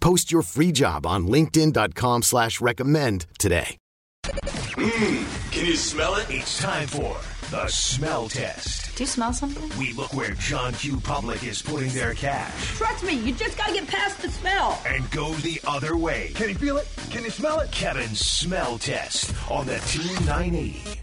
Post your free job on linkedin.com slash recommend today. Mmm, can you smell it? It's time for the smell test. Do you smell something? We look where John Q. Public is putting their cash Trust me, you just gotta get past the smell. and go the other way. Can you feel it? Can you smell it? Kevin's smell test on the Team 980.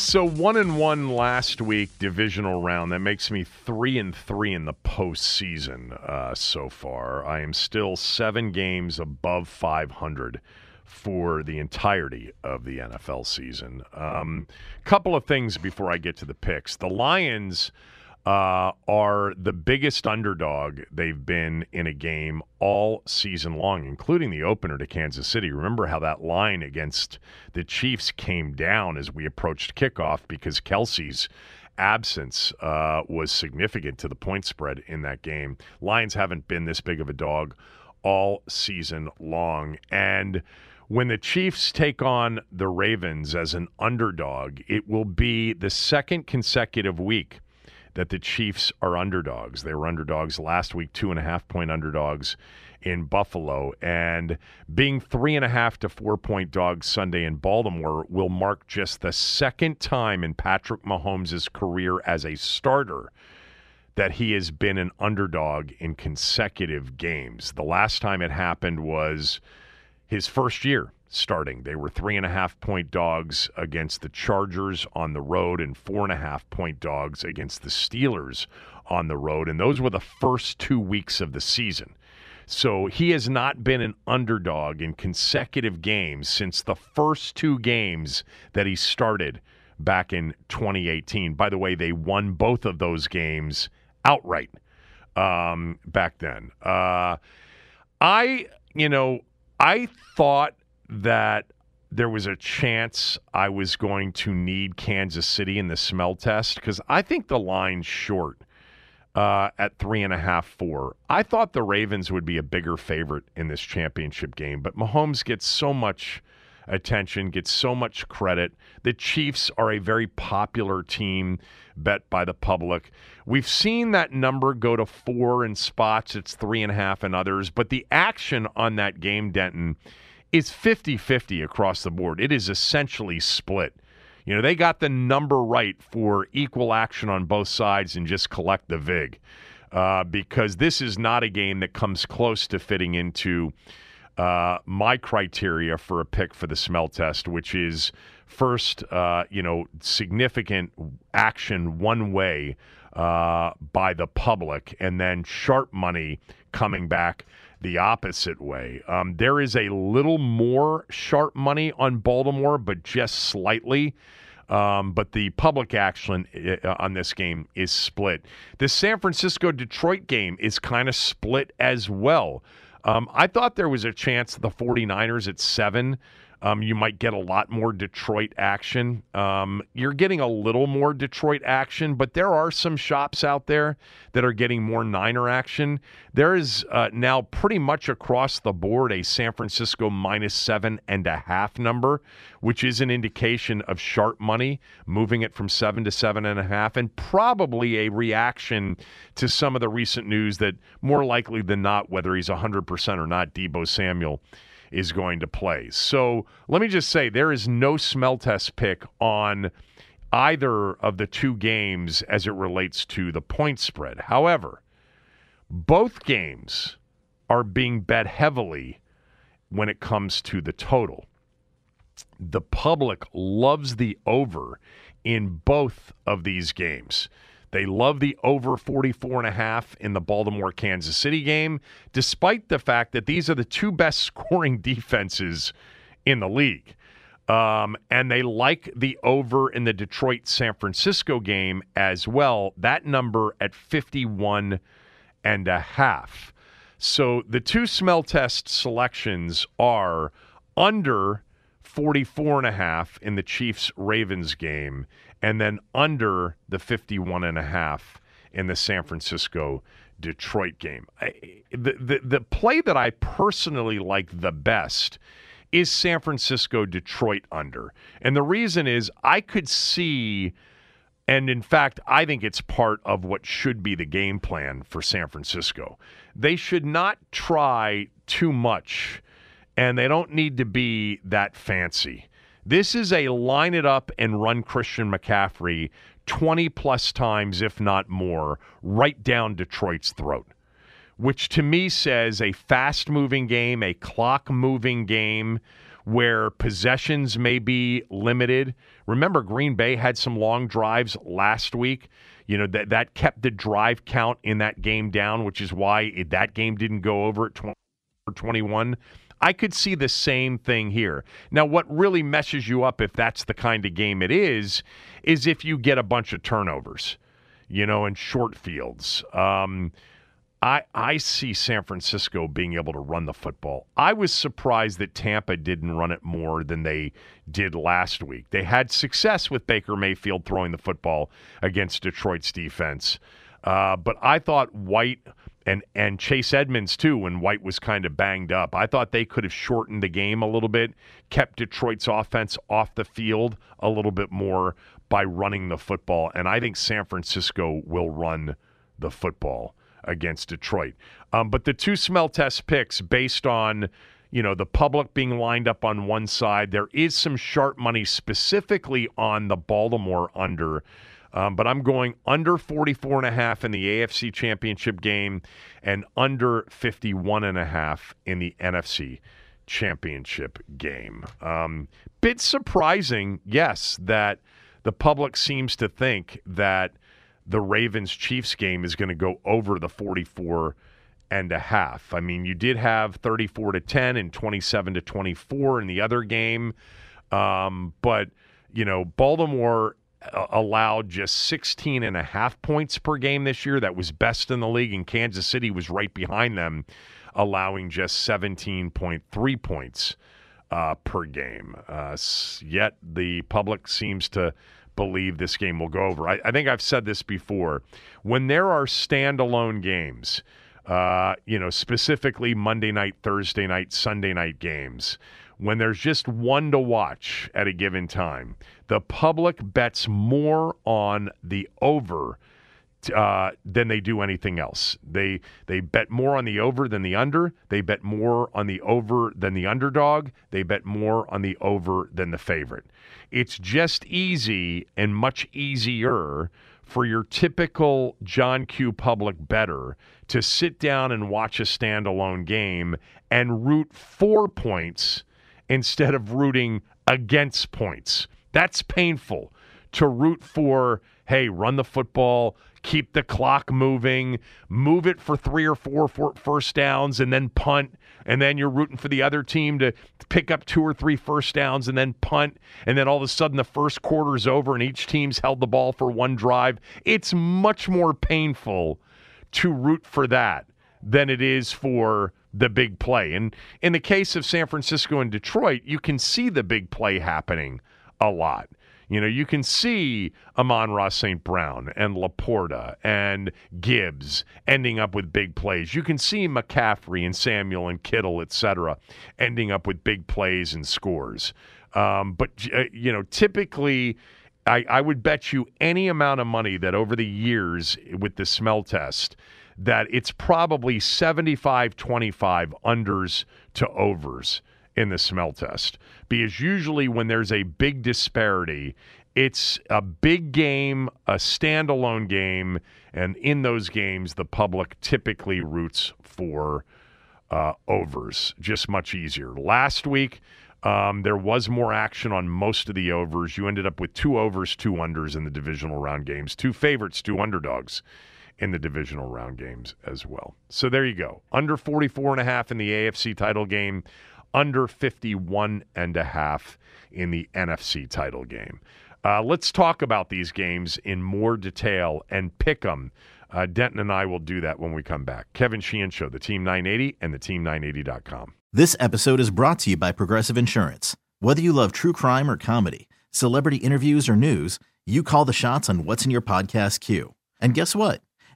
So one and one last week divisional round. That makes me three and three in the postseason uh, so far. I am still seven games above 500 for the entirety of the NFL season. Um, couple of things before I get to the picks. The Lions uh, are the biggest underdog they've been in a game all season long, including the opener to Kansas City. Remember how that line against the Chiefs came down as we approached kickoff because Kelce's absence uh, was significant to the point spread in that game. Lions haven't been this big of a dog all season long. And when the Chiefs take on the Ravens as an underdog, it will be the second consecutive week that the Chiefs are underdogs. They were underdogs last week, two and a half point underdogs in Buffalo. And being three and a half to four point dogs Sunday in Baltimore will mark just the second time in Patrick Mahomes' career as a starter that he has been an underdog in consecutive games. The last time it happened was his first year starting. They were three and a half point dogs against the Chargers on the road and four and a half point dogs against the Steelers on the road. And those were the first two weeks of the season. So he has not been an underdog in consecutive games since the first two games that he started back in 2018. By the way, they won both of those games outright um, back then. Uh, I, you know, I thought that there was a chance I was going to need Kansas City in the smell test because I think the line's short uh, at three and a half, four. I thought the Ravens would be a bigger favorite in this championship game, but Mahomes gets so much attention, gets so much credit. The Chiefs are a very popular team bet by the public. We've seen that number go to four in spots, it's three and a half in others, but the action on that game, Denton, is 50 50 across the board. It is essentially split. You know, they got the number right for equal action on both sides and just collect the VIG uh, because this is not a game that comes close to fitting into uh, my criteria for a pick for the smell test, which is first, uh, you know, significant action one way uh, by the public, and then sharp money coming back the opposite way. Um, there is a little more sharp money on Baltimore, but just slightly. Um, but the public action uh, on this game is split. The San Francisco Detroit game is kind of split as well. Um, I thought there was a chance the 49ers at seven. Um, you might get a lot more Detroit action. Um, you're getting a little more Detroit action, but there are some shops out there that are getting more Niner action. There is uh, now pretty much across the board a San Francisco minus seven and a half number, which is an indication of sharp money, moving it from seven to seven and a half, and probably a reaction to some of the recent news that more likely than not, whether he's 100% or not, Deebo Samuel is going to play. So let me just say there is no smell test pick on either of the two games as it relates to the point spread. However, both games are being bet heavily when it comes to the total. the public loves the over in both of these games. They love the over 44 and a half in the Baltimore Kansas City game, despite the fact that these are the two best scoring defenses in the league. Um, and they like the over in the Detroit San Francisco game as well. That number at 51 and a half. So the two smell test selections are under 44 and a half in the Chiefs Ravens game and then under the 51 and a half in the San Francisco Detroit game. I, the, the the play that I personally like the best is San Francisco Detroit under. And the reason is I could see and in fact, I think it's part of what should be the game plan for San Francisco. They should not try too much, and they don't need to be that fancy. This is a line it up and run Christian McCaffrey 20 plus times, if not more, right down Detroit's throat, which to me says a fast moving game, a clock moving game where possessions may be limited. Remember, Green Bay had some long drives last week. You know, that, that kept the drive count in that game down, which is why it, that game didn't go over at 20 or 21. I could see the same thing here. Now, what really messes you up if that's the kind of game it is, is if you get a bunch of turnovers, you know, in short fields. Um, I, I see San Francisco being able to run the football. I was surprised that Tampa didn't run it more than they did last week. They had success with Baker Mayfield throwing the football against Detroit's defense. Uh, but I thought White and and Chase Edmonds too when White was kind of banged up. I thought they could have shortened the game a little bit, kept Detroit's offense off the field a little bit more by running the football and I think San Francisco will run the football against Detroit. Um, but the two smell test picks based on you know the public being lined up on one side, there is some sharp money specifically on the Baltimore under. Um, but I'm going under 44 and a half in the AFC Championship game and under 51 and a half in the NFC Championship game. Um, bit surprising, yes, that the public seems to think that the Ravens Chiefs game is going to go over the 44 and a half. I mean, you did have 34 to 10 and 27 to 24 in the other game. Um, but, you know, Baltimore allowed just 16 and a half points per game this year. That was best in the league, and Kansas City was right behind them, allowing just 17.3 points uh, per game. Uh, yet the public seems to believe this game will go over. I, I think I've said this before. When there are standalone games, uh, you know, specifically Monday night, Thursday night, Sunday night games, when there's just one to watch at a given time, the public bets more on the over uh, than they do anything else. They they bet more on the over than the under. They bet more on the over than the underdog. They bet more on the over than the favorite. It's just easy and much easier for your typical John Q. public better to sit down and watch a standalone game and root for points instead of rooting against points. That's painful to root for, hey, run the football, keep the clock moving, move it for three or four first downs, and then punt. And then you're rooting for the other team to pick up two or three first downs and then punt. And then all of a sudden the first quarter's over and each team's held the ball for one drive. It's much more painful to root for that than it is for the big play. And in the case of San Francisco and Detroit, you can see the big play happening a lot. You know, you can see Amon-Ra St. Brown and LaPorta and Gibbs ending up with big plays. You can see McCaffrey and Samuel and Kittle, et cetera, ending up with big plays and scores. Um, but, uh, you know, typically. I, I would bet you any amount of money that over the years with the smell test, that it's probably 75 25 unders to overs in the smell test because usually when there's a big disparity, it's a big game, a standalone game, and in those games, the public typically roots for uh, overs. Just much easier. Last week, Um, there was more action on most of the overs. You ended up with two overs, two unders in the divisional round games, two favorites, two underdogs in the divisional round games as well. So there you go. Under 44 and a half in the AFC title game, under 51 and a half in the NFC title game. Uh, let's talk about these games in more detail and pick them. Uh, Denton and I will do that when we come back. Kevin Sheehan Show, the Team 980 and the Team980.com. This episode is brought to you by Progressive Insurance. Whether you love true crime or comedy, celebrity interviews or news, you call the shots on what's in your podcast queue. And guess what?